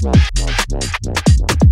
Nice, nice, nice, nice, nice.